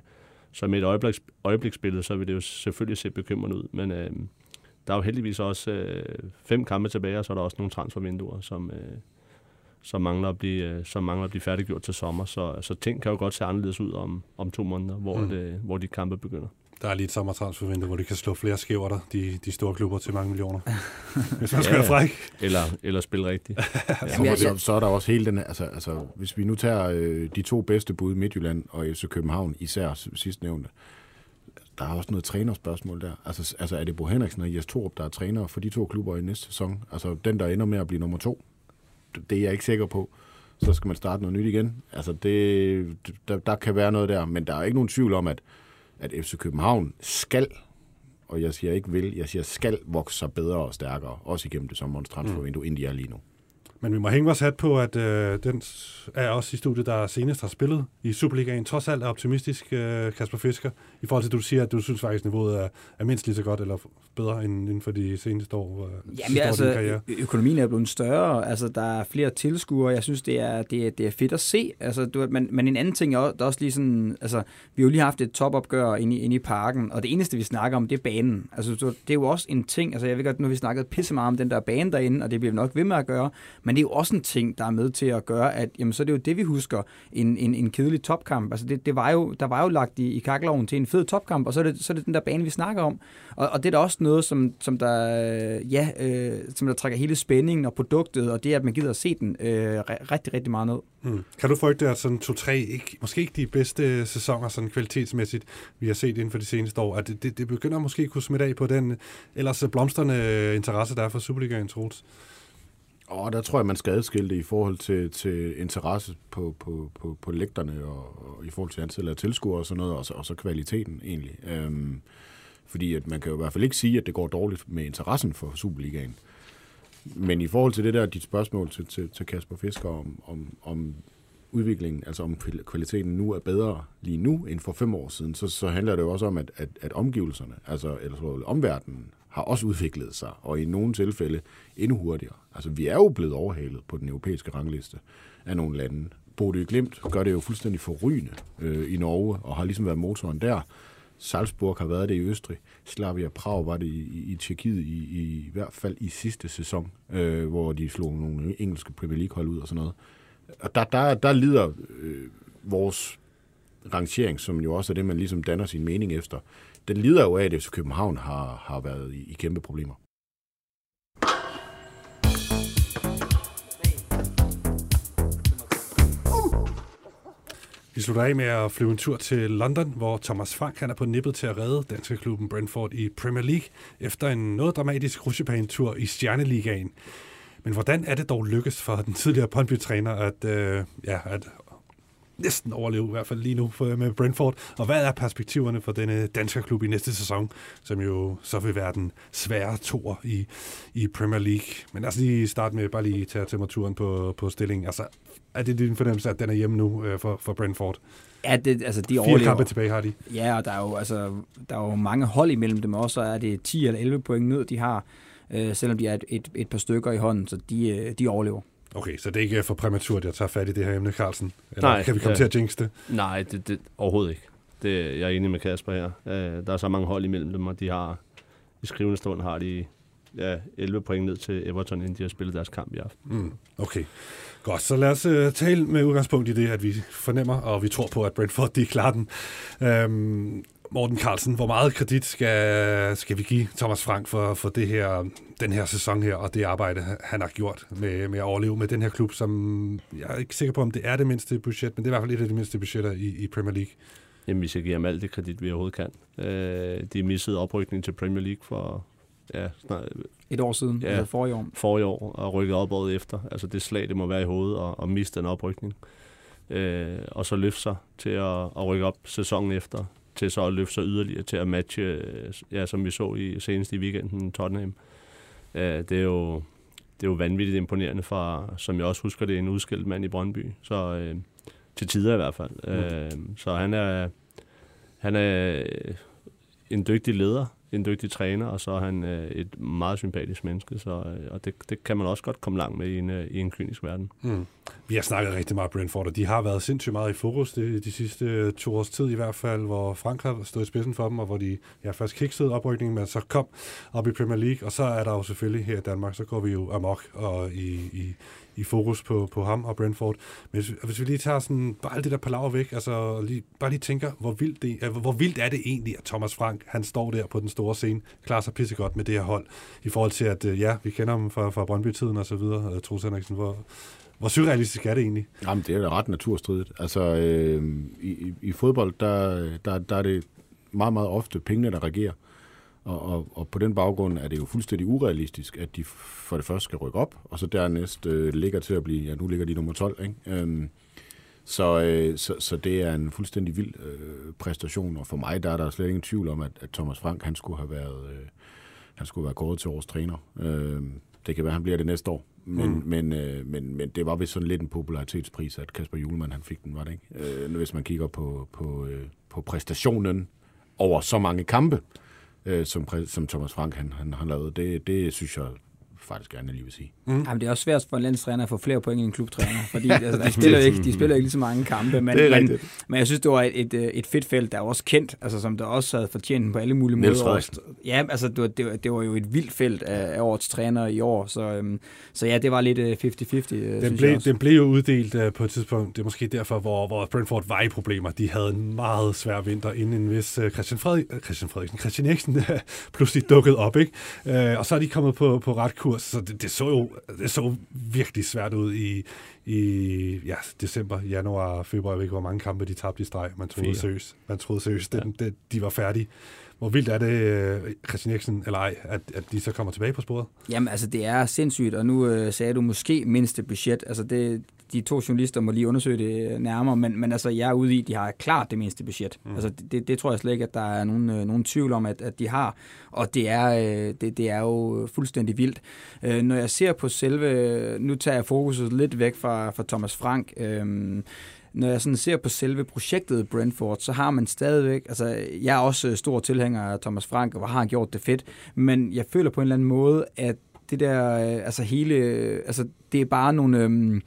så med et øjebliks, øjebliksbillede, så vil det jo selvfølgelig se bekymrende ud, men øh, der er jo heldigvis også øh, fem kampe tilbage, og så er der også nogle transfervinduer, som, øh, som, mangler at blive, øh, som mangler at blive færdiggjort til sommer, så, så ting kan jo godt se anderledes ud om, om to måneder, hvor, mm. det, hvor de kampe begynder. Der er lige et sommertransfervindue, hvor de kan slå flere skæverter, de, de store klubber, til mange millioner. hvis man skal ja, være fræk. Eller, eller spille rigtigt. ja. så, så er der også hele den altså, altså hvis vi nu tager øh, de to bedste bud, Midtjylland og FC København, især sidst nævnte, der er også noget trænerspørgsmål der. Altså, altså er det Bo Henriksen og Jes Torup, der er træner for de to klubber i næste sæson? Altså den, der ender med at blive nummer to? Det er jeg ikke sikker på. Så skal man starte noget nyt igen. Altså det, der, der kan være noget der, men der er ikke nogen tvivl om, at at FC København skal, og jeg siger ikke vil, jeg siger skal vokse sig bedre og stærkere, også igennem det sommerens transfervindue, mm. end de er lige nu. Men vi må hænge vores hat på, at øh, den er også i studiet, der senest har spillet i Superligaen. Trods alt er optimistisk, øh, Kasper Fisker, i forhold til, at du siger, at du synes faktisk, at niveauet er, er mindst lige så godt, eller bedre end inden for de seneste år. Øh, Jamen altså, år, økonomien er blevet større, altså der er flere tilskuere, jeg synes, det er, det er, det er fedt at se. Altså, du, men, men en anden ting er også, der er også lige sådan, altså, vi har jo lige haft et topopgør inde i, inde i parken, og det eneste, vi snakker om, det er banen. Altså, det er jo også en ting, altså jeg ved godt, nu har vi snakket pisse meget om den der bane derinde, og det bliver vi nok ved med at gøre, men det er jo også en ting, der er med til at gøre, at jamen, så er det jo det, vi husker, en, en, en kedelig topkamp. Altså det, det var jo, der var jo lagt i, i kakkeloven til en fed topkamp, og så er det, så er det den der bane, vi snakker om. Og, og det er da også noget, som, som, der, øh, ja, øh, som der trækker hele spændingen og produktet, og det er, at man gider at se den øh, rigtig, rigtig meget ned. Mm. Kan du frygte, at sådan to-tre, ikke, måske ikke de bedste sæsoner sådan kvalitetsmæssigt, vi har set inden for de seneste år, at det, det, det begynder måske at kunne smitte af på den ellers blomstrende interesse, der er for Superligaen, Troels? Og der tror jeg, man skal adskille det i forhold til, til interesse på, på, på, på lægterne og, og i forhold til antallet af tilskuere og sådan noget, og så, og så kvaliteten egentlig. Øhm, fordi at man kan jo i hvert fald ikke sige, at det går dårligt med interessen for Superligaen. Men i forhold til det der, dit spørgsmål til, til, til Kasper Fisker om, om, om udviklingen, altså om kvaliteten nu er bedre lige nu end for fem år siden, så, så handler det jo også om, at, at, at omgivelserne, altså eller så omverdenen, har også udviklet sig, og i nogle tilfælde endnu hurtigere. Altså, vi er jo blevet overhalet på den europæiske rangliste af nogle lande. Bodø Glimt gør det jo fuldstændig forrygende øh, i Norge, og har ligesom været motoren der. Salzburg har været det i Østrig. Slavia Prag var det i, i, i Tjekkiet i, i, i hvert fald i sidste sæson, øh, hvor de slog nogle engelske Premier League-hold ud og sådan noget. Og der, der, der lider øh, vores rangering, som jo også er det, man ligesom danner sin mening efter, den lider jo af, at FC København har, har været i, i kæmpe problemer. Vi slutter af med at flyve en tur til London, hvor Thomas Frank han er på nippet til at redde danske klubben Brentford i Premier League efter en noget dramatisk rutsjebanetur i Stjerneligaen. Men hvordan er det dog lykkes for den tidligere Brøndby-træner at, øh, ja, at næsten overleve, i hvert fald lige nu med Brentford. Og hvad er perspektiverne for denne danske klub i næste sæson, som jo så vil være den svære tor i, i Premier League. Men lad os lige starte med bare lige tage temperaturen på, på stillingen. Altså, er det din fornemmelse, at den er hjemme nu øh, for, for Brentford? Ja, det, altså de Fire overlever. kampe tilbage har de. Ja, og der er jo, altså, der er jo mange hold imellem dem også, og er det 10 eller 11 point ned, de har, øh, selvom de er et, et, et par stykker i hånden, så de, øh, de overlever. Okay, så det er ikke for præmaturt, at jeg tager fat i det her emne, Carlsen? Eller Nej, kan vi komme ja. til at jinx det? Nej, det, det, overhovedet ikke. Det, jeg er enig med Kasper her. Uh, der er så mange hold imellem dem, og de har i skrivende stund har de ja, 11 point ned til Everton, inden de har spillet deres kamp i aften. Mm, okay, godt. Så lad os uh, tale med udgangspunkt i det, at vi fornemmer, og vi tror på, at Brentford de klarer den. Um, Morten Carlsen, hvor meget kredit skal, skal vi give Thomas Frank for, for det her, den her sæson her, og det arbejde, han har gjort med, med at overleve med den her klub, som jeg er ikke sikker på, om det er det mindste budget, men det er i hvert fald et af de mindste budgetter i, i Premier League. Jamen, vi skal give ham alt det kredit, vi overhovedet kan. Øh, de missede oprykning til Premier League for, ja, snart, Et år siden, Ja. altså forrige år. for i år og rykket op året efter. Altså det slag, det må være i hovedet og, og miste den oprykning. Øh, og så løfte sig til at, at rykke op sæsonen efter, til så at løfte sig yderligere til at matche, øh, ja, som vi så i senest i weekenden Tottenham. Øh, det er jo det er jo vanvittigt imponerende fra, som jeg også husker, det er en udskilt mand i Brøndby. Så øh, til tider i hvert fald. Mm. Øh, så han er, han er en dygtig leder, en dygtig træner, og så er han øh, et meget sympatisk menneske, så, øh, og det, det kan man også godt komme langt med i en, øh, i en kynisk verden. Mm. Vi har snakket rigtig meget Brentford, og de har været sindssygt meget i fokus de, de sidste øh, to års tid i hvert fald, hvor Frank har stået i spidsen for dem, og hvor de ja, først kiksede oprykningen, men så kom op i Premier League, og så er der jo selvfølgelig her i Danmark, så går vi jo amok og i, i, i fokus på, på ham og Brentford. Men hvis, hvis vi lige tager sådan, bare alt det der palaver væk, altså lige, bare lige tænker, hvor vildt, det, øh, hvor vildt er det egentlig, at Thomas Frank, han står der på den store scene, klarer sig pissegodt med det her hold, i forhold til, at øh, ja, vi kender ham fra, fra Brøndby-tiden og så videre, øh, Troels Henriksen, hvor, hvor surrealistisk er det egentlig? Jamen, det er da ret naturstridigt. Altså, øh, i, i, i fodbold, der, der, der er det meget, meget ofte pengene, der regerer. Og, og, og på den baggrund er det jo fuldstændig urealistisk, at de for det første skal rykke op, og så dernæst øh, ligger til at blive, ja, nu ligger de nummer 12, ikke? Øhm, så, øh, så, så det er en fuldstændig vild øh, præstation, og for mig der er der slet ingen tvivl om, at, at Thomas Frank, han skulle have været, øh, han skulle være kåret til årets træner. Øh, det kan være, han bliver det næste år. Men, mm. men, øh, men, men det var vist sådan lidt en popularitetspris, at Kasper Julemand han fik den, var det ikke? Øh, hvis man kigger på, på, øh, på præstationen over så mange kampe, øh, som, som Thomas Frank han, han han lavede. det, det synes jeg faktisk gerne lige vil sige. Mm. Jamen, det er også svært for en landstræner at få flere point end en klubtræner, fordi altså, de, spiller ikke, de spiller ikke lige så mange kampe, men, Det er men, men jeg synes, det var et, et, øh, et fedt felt, der er også kendt, altså, som der også havde fortjent på alle mulige Niels måder. Frederiksen. Ja, altså, det var, det, var, det var jo et vildt felt af, af årets træner i år, så, øhm, så ja, det var lidt øh, 50-50, øh, Den synes blev, også. den blev jo uddelt uh, på et tidspunkt. Det er måske derfor, hvor, hvor Brentford var i problemer. De havde en meget svær vinter, inden en vis uh, Christian, Frederik, Christian Frederiksen, Christian Eriksen pludselig dukkede op. Ikke? Uh, og så er de kommet på, på ret kurs, så det, det, så jo det så virkelig svært ud i, i ja, december, januar, februar. Jeg ved ikke, hvor mange kampe de tabte i streg. Man troede Fire. seriøst, man troede seriøst ja. det, det, de var færdige. Hvor vildt er det, øh, Christian Eriksen, eller ej, at, at de så kommer tilbage på sporet? Jamen, altså, det er sindssygt, og nu øh, sagde du måske mindste budget. Altså, det, de to journalister må lige undersøge det øh, nærmere, men, men altså, jeg er ude i, de har klart det mindste budget. Mm. Altså, det, det tror jeg slet ikke, at der er nogen, øh, nogen tvivl om, at, at de har, og det er, øh, det, det er jo fuldstændig vildt. Øh, når jeg ser på selve, nu tager jeg fokuset lidt væk fra, fra Thomas Frank, øh, når jeg sådan ser på selve projektet Brentford, så har man stadigvæk, altså jeg er også stor tilhænger af Thomas Frank, og har han gjort det fedt, men jeg føler på en eller anden måde, at det der, altså hele, altså det er bare nogle, øhm,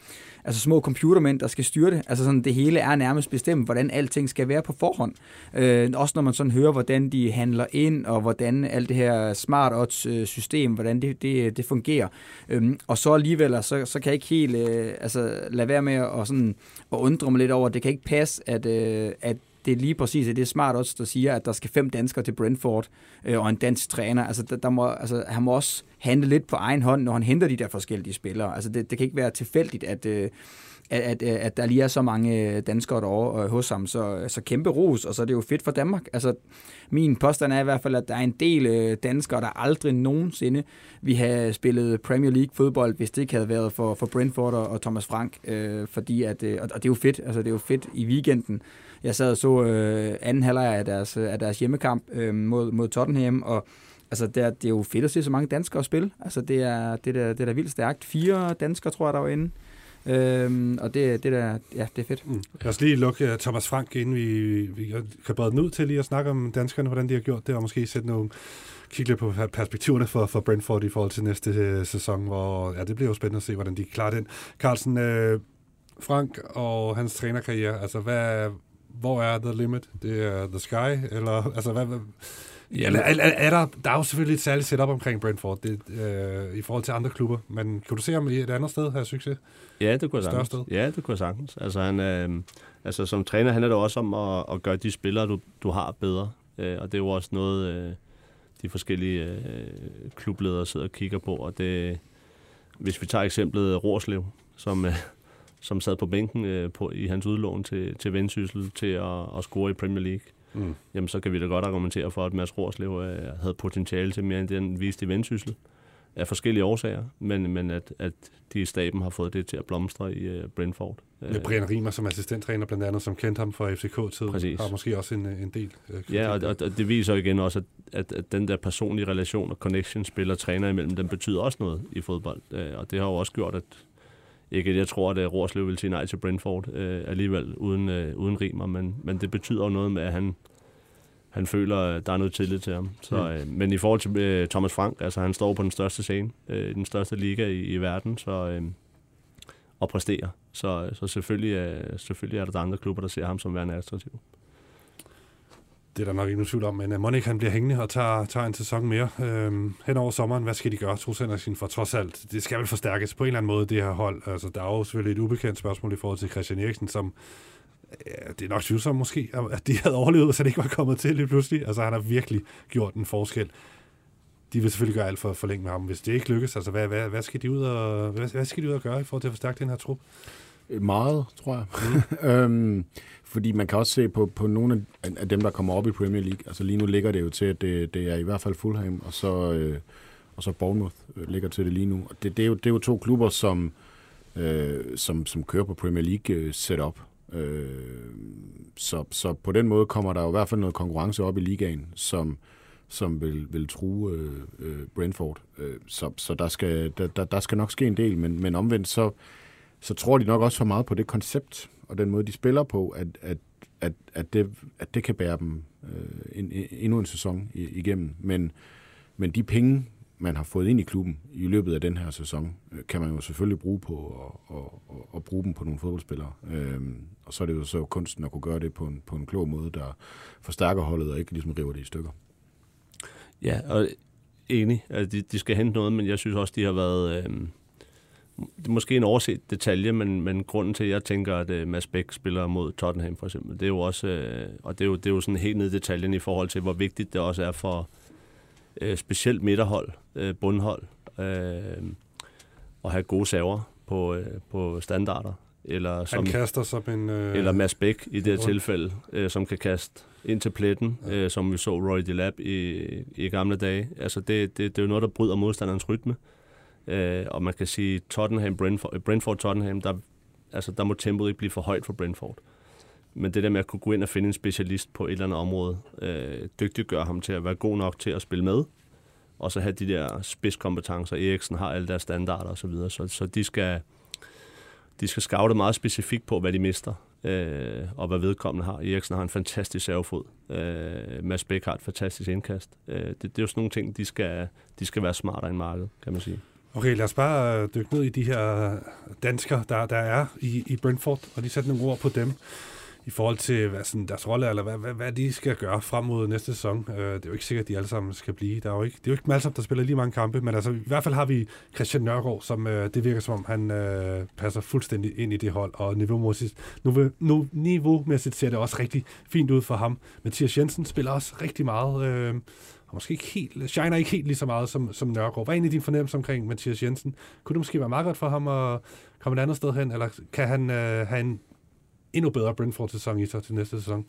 altså små computermænd, der skal styre det. Altså sådan, det hele er nærmest bestemt, hvordan alting skal være på forhånd. Øh, også når man sådan hører, hvordan de handler ind, og hvordan alt det her smart odds øh, system, hvordan det, det, det fungerer. Øhm, og så alligevel, så, så kan jeg ikke helt øh, altså, lade være med at, og sådan, at undre mig lidt over, at det kan ikke passe, at, øh, at det er lige præcis det er smart også, der siger, at der skal fem danskere til Brentford øh, og en dansk træner. Altså, der, der må, altså, han må også handle lidt på egen hånd, når han henter de der forskellige spillere. Altså, det, det kan ikke være tilfældigt, at, øh, at, at, øh, at der lige er så mange øh, danskere derovre øh, hos ham. Så, så kæmpe ros, og så er det jo fedt for Danmark. Altså, min påstand er i hvert fald, at der er en del øh, danskere, der aldrig nogensinde vi have spillet Premier League fodbold, hvis det ikke havde været for, for Brentford og, og Thomas Frank. Øh, fordi at, øh, og det er jo fedt, altså det er jo fedt i weekenden. Jeg sad og så øh, anden halvleg af deres, øh, af deres hjemmekamp øh, mod, mod Tottenham, og altså, det, er, det er jo fedt at se så mange danskere spille. Altså, det er, det er, det er da vildt stærkt. Fire danskere, tror jeg, der var inde. Øhm, og det, det, der, ja, det er fedt. Mm. Lad os lige lukke uh, Thomas Frank, inden vi, vi kan brede den ud til lige at snakke om danskerne, hvordan de har gjort det, og måske sætte nogle kigge lidt på perspektiverne for, for Brentford i forhold til næste øh, sæson, hvor ja, det bliver jo spændende at se, hvordan de klarer den. Carlsen, øh, Frank og hans trænerkarriere, altså hvad, hvor er the limit? Det er the sky, eller altså hvad, hvad Ja, er, er, er der, der er jo selvfølgelig et særligt setup omkring Brentford det, øh, i forhold til andre klubber, men kan du se ham i et andet sted have succes? Ja, det kunne jeg sagtens. Ja, det kunne jeg sagtens. Altså, han, øh, altså som træner handler det også om at, at gøre de spillere, du, du har bedre. Øh, og det er jo også noget, øh, de forskellige øh, klubledere sidder og kigger på. Og det, hvis vi tager eksemplet Rorslev, som, øh, som sad på bænken øh, på, i hans udlån til, til Vendsyssel til at, at score i Premier League. Mm. jamen så kan vi da godt argumentere for, at Mads Rorslev øh, havde potentiale til mere end den viste i vendsyssel af forskellige årsager, men, men at, at de i staben har fået det til at blomstre i uh, Brentford. Med Brian Riemer som assistenttræner blandt andet, som kendte ham fra FCK-tiden, har måske også en, en del. Uh, ja, og, og det viser igen også, at, at, at den der personlige relation og connection spiller træner imellem, den betyder også noget i fodbold. Uh, og det har jo også gjort, at ikke jeg tror, at Rorslev vil sige nej til Brentford uh, alligevel uden, uh, uden Riemer, men, men det betyder jo noget med, at han han føler, at der er noget tillid til ham. Så, mm. øh, men i forhold til øh, Thomas Frank, altså han står på den største scene, øh, den største liga i, i verden, så øh, og præsterer. Så, så selvfølgelig, øh, selvfølgelig er der andre klubber, der ser ham som værende attraktiv. Det er der nok ikke nogen tvivl om, men øh, Monik han bliver hængende og tager, tager en sæson mere øhm, hen over sommeren. Hvad skal de gøre, Troels Henriksen, for trods alt? Det skal vel forstærkes på en eller anden måde, det her hold. Altså, der er jo selvfølgelig et ubekendt spørgsmål i forhold til Christian Eriksen, som ja, det er nok tvivlsomt måske, at de havde overlevet, hvis han ikke var kommet til lige pludselig. Altså, han har virkelig gjort en forskel. De vil selvfølgelig gøre alt for at forlænge med ham. Hvis det ikke lykkes, altså, hvad, hvad, hvad, skal de ud og, hvad, hvad skal de ud og gøre i forhold til at forstærke den her trup? Meget, tror jeg. Mm. øhm, fordi man kan også se på, på nogle af dem, der kommer op i Premier League. Altså lige nu ligger det jo til, at det, det er i hvert fald Fulham, og så, øh, og så Bournemouth øh, ligger til det lige nu. Og det, det, er, jo, det er jo to klubber, som, øh, som, som kører på Premier League øh, setup. Øh, så, så på den måde kommer der jo i hvert fald noget konkurrence op i ligaen, som, som vil, vil true øh, øh, Brentford. Øh, så så der, skal, der, der, der skal nok ske en del, men, men omvendt så, så tror de nok også for meget på det koncept og den måde, de spiller på, at, at, at, at, det, at det kan bære dem øh, en, endnu en sæson igennem. Men, men de penge, man har fået ind i klubben i løbet af den her sæson, øh, kan man jo selvfølgelig bruge på at, at, at, at bruge dem på nogle fodboldspillere. Øhm, og så er det jo så kunsten at kunne gøre det på en, på en klog måde, der forstærker holdet og ikke ligesom river det i stykker. Ja, og enig. Altså, de, de skal hente noget, men jeg synes også, de har været... Øh, måske en overset detalje, men, men grunden til, at jeg tænker, at uh, Mads Bæk spiller mod Tottenham for eksempel, det er jo også, uh, og det er jo, det er jo sådan helt ned i detaljen i forhold til, hvor vigtigt det også er for, øh, specielt midterhold, øh, bundhold, øh, og have gode saver på, øh, på standarder. Eller som, Han kaster som en... Øh, eller Mads Bæk i det her tilfælde, øh, som kan kaste ind til pletten, ja. øh, som vi så Roy Delap i, i gamle dage. Altså det, det, det er jo noget, der bryder modstanderens rytme. Øh, Øh, og man kan sige, Tottenham, Brentford, øh, Brentford Tottenham, der, altså, der må tempoet ikke blive for højt for Brentford. Men det der med at kunne gå ind og finde en specialist på et eller andet område, øh, dygtiggør ham til at være god nok til at spille med, og så have de der spidskompetencer. Eriksen har alle deres standarder osv., så, videre. så, så de skal, de skal scoute meget specifikt på, hvad de mister, øh, og hvad vedkommende har. Eriksen har en fantastisk servefod. Øh, Mads Bæk har et fantastisk indkast. Øh, det, det er jo sådan nogle ting, de skal, de skal være smartere end markedet, kan man sige. Okay, lad os bare øh, dykke ned i de her danskere, der, der er i, i Brentford, og lige sætter nogle ord på dem i forhold til hvad sådan deres rolle, eller hvad, hvad, hvad de skal gøre frem mod næste sæson. Øh, det er jo ikke sikkert, at de alle sammen skal blive. Der er jo ikke, det er jo ikke dem alle sammen, der spiller lige mange kampe, men altså, i hvert fald har vi Christian Nørgaard, som øh, det virker som om, han passer fuldstændig ind i det hold, og niveaumæssigt, nu, nu, niveaumæssigt ser det også rigtig fint ud for ham. Mathias Jensen spiller også rigtig meget, Øh, og måske ikke helt, shiner ikke helt lige så meget som, som Nørgaard. Hvad er egentlig din fornemmelse omkring Mathias Jensen? Kunne det måske være meget godt for ham at komme et andet sted hen, eller kan han øh, have en endnu bedre Brentford-sæson i sig til næste sæson?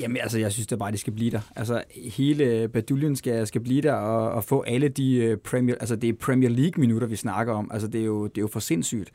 Jamen altså, jeg synes det bare, de skal blive der. Altså, hele øh, baduljen skal, skal blive der og, og få alle de øh, Premier, altså det er Premier League-minutter, vi snakker om. Altså, det er jo, det er jo for sindssygt.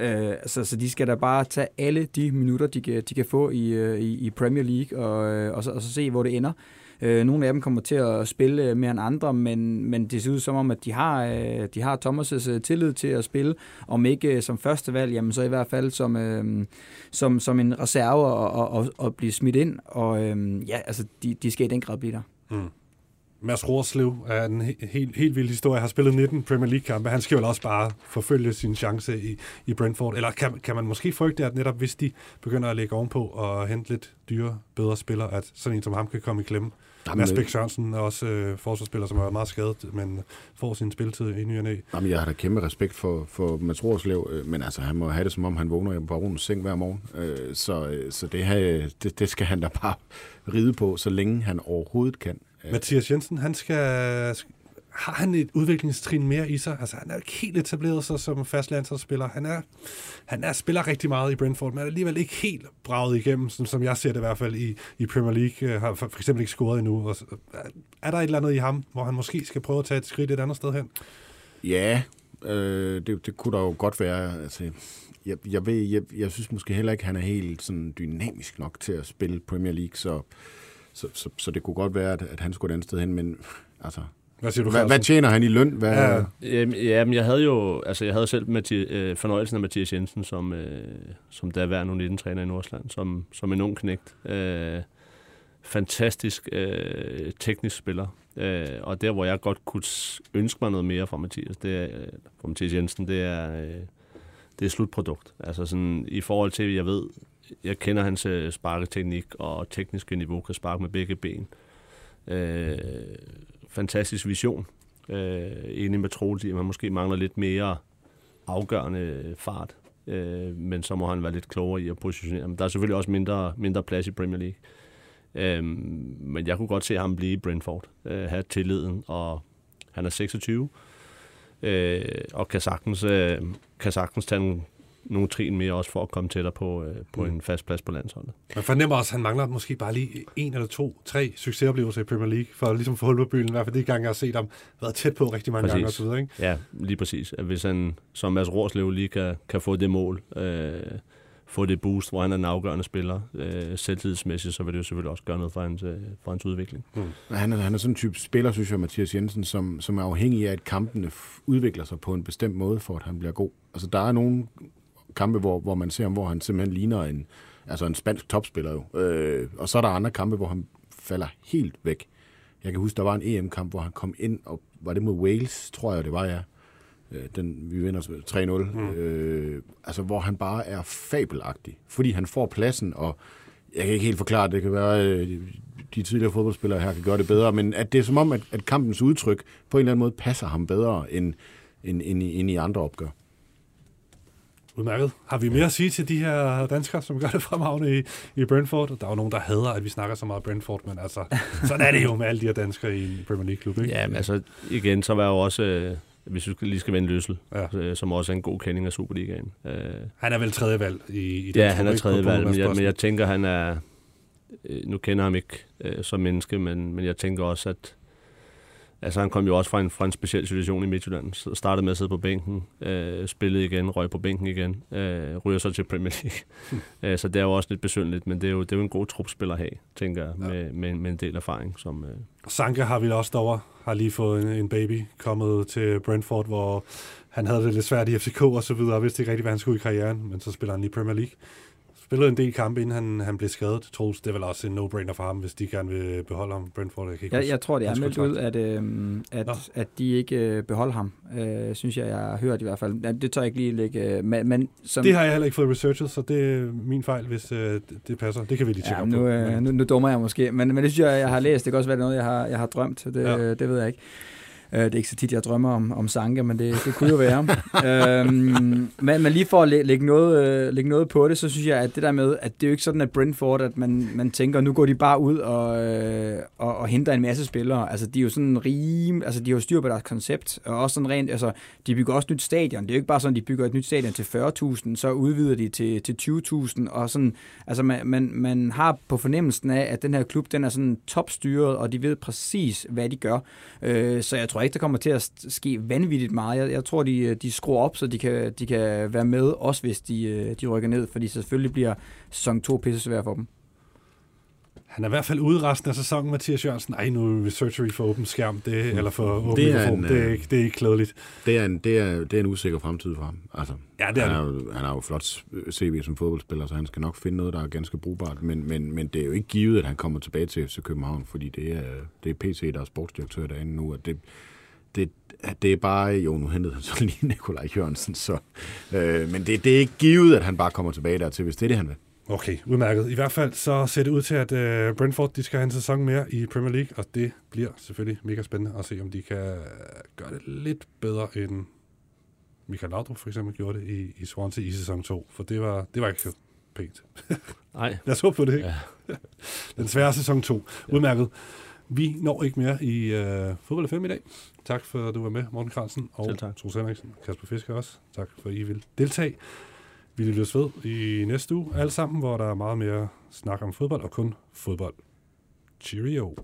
Uh, så, så de skal da bare tage alle de minutter, de kan, de kan få i, i, i Premier League, og, og, så, og så se, hvor det ender. Øh, Øh, nogle af dem kommer til at spille øh, mere end andre, men, men det ser ud som om, at de har, øh, de har Thomas' øh, tillid til at spille. Om ikke øh, som første valg, jamen så i hvert fald som, øh, som, som en reserve og, og, og, og blive smidt ind. Og øh, ja, altså, de, de skal i den grad blive der. Mm. Mads Rorslev er en helt, helt vild historie. Har spillet 19 Premier League-kampe. Han skal jo også bare forfølge sin chance i, i Brentford. Eller kan, kan man måske frygte, at netop hvis de begynder at lægge ovenpå og hente lidt dyre, bedre spillere, at sådan en som ham kan komme i klemme? Jamen, Mads Bæk Sørensen er også øh, forsvarsspiller, som er meget skadet, men får sin spilletid i ny og næ. Jamen, jeg har da kæmpe respekt for, for Mads Rorslev, øh, men altså, han må have det, som om han vågner i baronens seng hver morgen. Øh, så øh, så det, her, det, det skal han da bare ride på, så længe han overhovedet kan. Øh. Mathias Jensen, han skal, har han et udviklingstrin mere i sig? Altså, han er ikke helt etableret sig som fastlandsholdsspiller. Han er, han er spiller rigtig meget i Brentford, men er alligevel ikke helt braget igennem, som, som jeg ser det i hvert fald i, i Premier League. Øh, har for, for eksempel ikke scoret endnu. Og, øh, er der et eller andet i ham, hvor han måske skal prøve at tage et skridt et andet sted hen? Ja, øh, det, det kunne der jo godt være. Altså, jeg, jeg, ved, jeg, jeg synes måske heller ikke, at han er helt sådan dynamisk nok til at spille Premier League, så, så, så, så det kunne godt være, at, at han skulle et andet sted hen, men altså, hvad siger du, hvad, hvad tjener han i løn? Hvad... Ja. Jamen, jamen, jeg havde jo altså, jeg havde selv Mathias, øh, fornøjelsen af Mathias Jensen som, øh, som daværende 19 træner i Nordsjælland, som, som en ung knægt. Øh, fantastisk øh, teknisk spiller. Øh, og der, hvor jeg godt kunne ønske mig noget mere fra Mathias, det er, fra Mathias Jensen, det er, øh, det er slutprodukt. Altså sådan, i forhold til, jeg ved, jeg kender hans øh, sparketeknik og tekniske niveau, kan sparke med begge ben. Øh, fantastisk vision. Øh, enig med Troels at man måske mangler lidt mere afgørende fart. Øh, men så må han være lidt klogere i at positionere. Men der er selvfølgelig også mindre, mindre plads i Premier League. Øh, men jeg kunne godt se ham blive i Brentford. Øh, have tilliden, og han er 26. Øh, og kan sagtens, øh, kan sagtens tage en nogle trin mere også for at komme tættere på, øh, på mm. en fast plads på landsholdet. Man fornemmer også, at han mangler måske bare lige en eller to, tre succesoplevelser i Premier League, for at ligesom få hul på byen, i hvert fald de gange, jeg har set ham, været tæt på rigtig mange præcis. gange osv. Ikke? Ja, lige præcis. At hvis han, som Mads Rorslev lige kan, kan få det mål, øh, få det boost, hvor han er en afgørende spiller øh, selvtidsmæssigt, så vil det jo selvfølgelig også gøre noget for hans, øh, for hans udvikling. Mm. Han, er, han er sådan en type spiller, synes jeg, Mathias Jensen, som, som er afhængig af, at kampene udvikler sig på en bestemt måde, for at han bliver god. Altså, der er nogle kampe, hvor, hvor man ser ham, hvor han simpelthen ligner en, altså en spansk topspiller jo. Øh, og så er der andre kampe, hvor han falder helt væk. Jeg kan huske, der var en EM-kamp, hvor han kom ind, og var det mod Wales, tror jeg, det var, ja. Øh, den, vi vinder 3-0. Mm. Øh, altså, hvor han bare er fabelagtig. Fordi han får pladsen, og jeg kan ikke helt forklare, det kan være, øh, de tidligere fodboldspillere her kan gøre det bedre, men at det er som om, at, at kampens udtryk på en eller anden måde passer ham bedre, end, end, end, i, end i andre opgør. Udmærket. Har vi mere at sige til de her danskere, som gør det fremragende i, i Brentford? Der er jo nogen, der hader, at vi snakker så meget Brentford, men altså, sådan er det jo med alle de her danskere i en Premier League-klub, ikke? Ja, men altså, igen, så var jo også, øh, hvis vi lige skal vende Løssel, ja. øh, som også er en god kending af Superligaen. Øh, han er vel tredje valg i, i Ja, han er tredje valg, men jeg, men jeg tænker, han er, øh, nu kender ham ikke øh, som menneske, men, men jeg tænker også, at Altså han kom jo også fra en, fra en speciel situation i Midtjylland. Så startede med at sidde på bænken, øh, spillede igen, røg på bænken igen, øh, ryger så til Premier League. Hmm. så det er jo også lidt besyndeligt, men det er jo, det er jo en god trupspiller at have, tænker jeg, ja. med, med, med en del erfaring. Som, øh... Sanka har vi også derovre, har lige fået en, en baby, kommet til Brentford, hvor han havde det lidt svært i FCK og så videre, og vidste ikke rigtig, hvad han skulle i karrieren, men så spiller han i Premier League spillede en del kampe, inden han, han blev skadet. Troels, det er vel også en no-brainer for ham, hvis de gerne vil beholde ham. Brentford, jeg kan ikke jeg, jeg tror, det er meldt ud, at, øh, at, at de ikke øh, beholder ham. Øh, synes jeg, jeg har hørt i hvert fald. Ja, det tør jeg ikke lige lægge. Øh, men, men, som, det har jeg heller ikke fået researchet, så det er min fejl, hvis øh, det passer. Det kan vi lige tjekke ja, nu, op på. Øh, nu, nu dummer jeg måske, men, men det synes jeg, jeg har læst. Det kan også være noget, jeg har, jeg har drømt. Det, ja. det ved jeg ikke. Øh, det er ikke så tit, jeg drømmer om, om Sanke, men det, det kunne jo være. øhm, men, men lige for at læ- lægge, noget, øh, lægge noget på det, så synes jeg, at det der med, at det er jo ikke sådan, at Brentford, at man, man tænker, nu går de bare ud og, øh, og, og henter en masse spillere. Altså, de er jo sådan rim, altså, de har jo styr på deres koncept, og også sådan rent, altså, de bygger også nyt stadion. Det er jo ikke bare sådan, at de bygger et nyt stadion til 40.000, så udvider de til, til 20.000, og sådan, altså, man, man, man har på fornemmelsen af, at den her klub, den er sådan topstyret, og de ved præcis, hvad de gør. Øh, så jeg tror ikke, der kommer til at ske vanvittigt meget. Jeg, jeg tror, de, de skruer op, så de kan, de kan være med, også hvis de, øh, de rykker ned, fordi selvfølgelig bliver sæson 2 pisse svær for dem. Han er i hvert fald ude resten af sæsonen, Mathias Jørgensen. Ej, nu er surgery for åben skærm, det, mm. eller for åben det er, en, det, er øh, ikke, det er ikke klædeligt. Det er, en, det, er, det er en usikker fremtid for ham. Altså, ja, det er han, er jo, han har jo flot CV som fodboldspiller, så han skal nok finde noget, der er ganske brugbart. Men, men, men det er jo ikke givet, at han kommer tilbage til FC København, fordi det er, det er PC, der er sportsdirektør derinde nu, og det, det, det er bare, jo nu hentede han så lige Nikolaj Jørgensen, så, øh, men det, det er ikke givet, at han bare kommer tilbage dertil, hvis det er det, han vil. Okay, udmærket. I hvert fald så ser det ud til, at uh, Brentford de skal have en sæson mere i Premier League, og det bliver selvfølgelig mega spændende at se, om de kan gøre det lidt bedre end Michael Laudrup for eksempel gjorde det i, i Swansea i sæson 2, for det var, det var ikke så pænt. Nej. Lad os håbe på det, ikke? Ja. Den svære sæson 2. Udmærket. Vi når ikke mere i øh, fodbold 5 i dag. Tak for, at du var med, Morten Carlsen og. Troels Henriksen. Kasper Fisker også. Tak for, at I vil deltage. Vi lyttes ved i næste uge, alle sammen, hvor der er meget mere snak om fodbold og kun fodbold. Cheerio.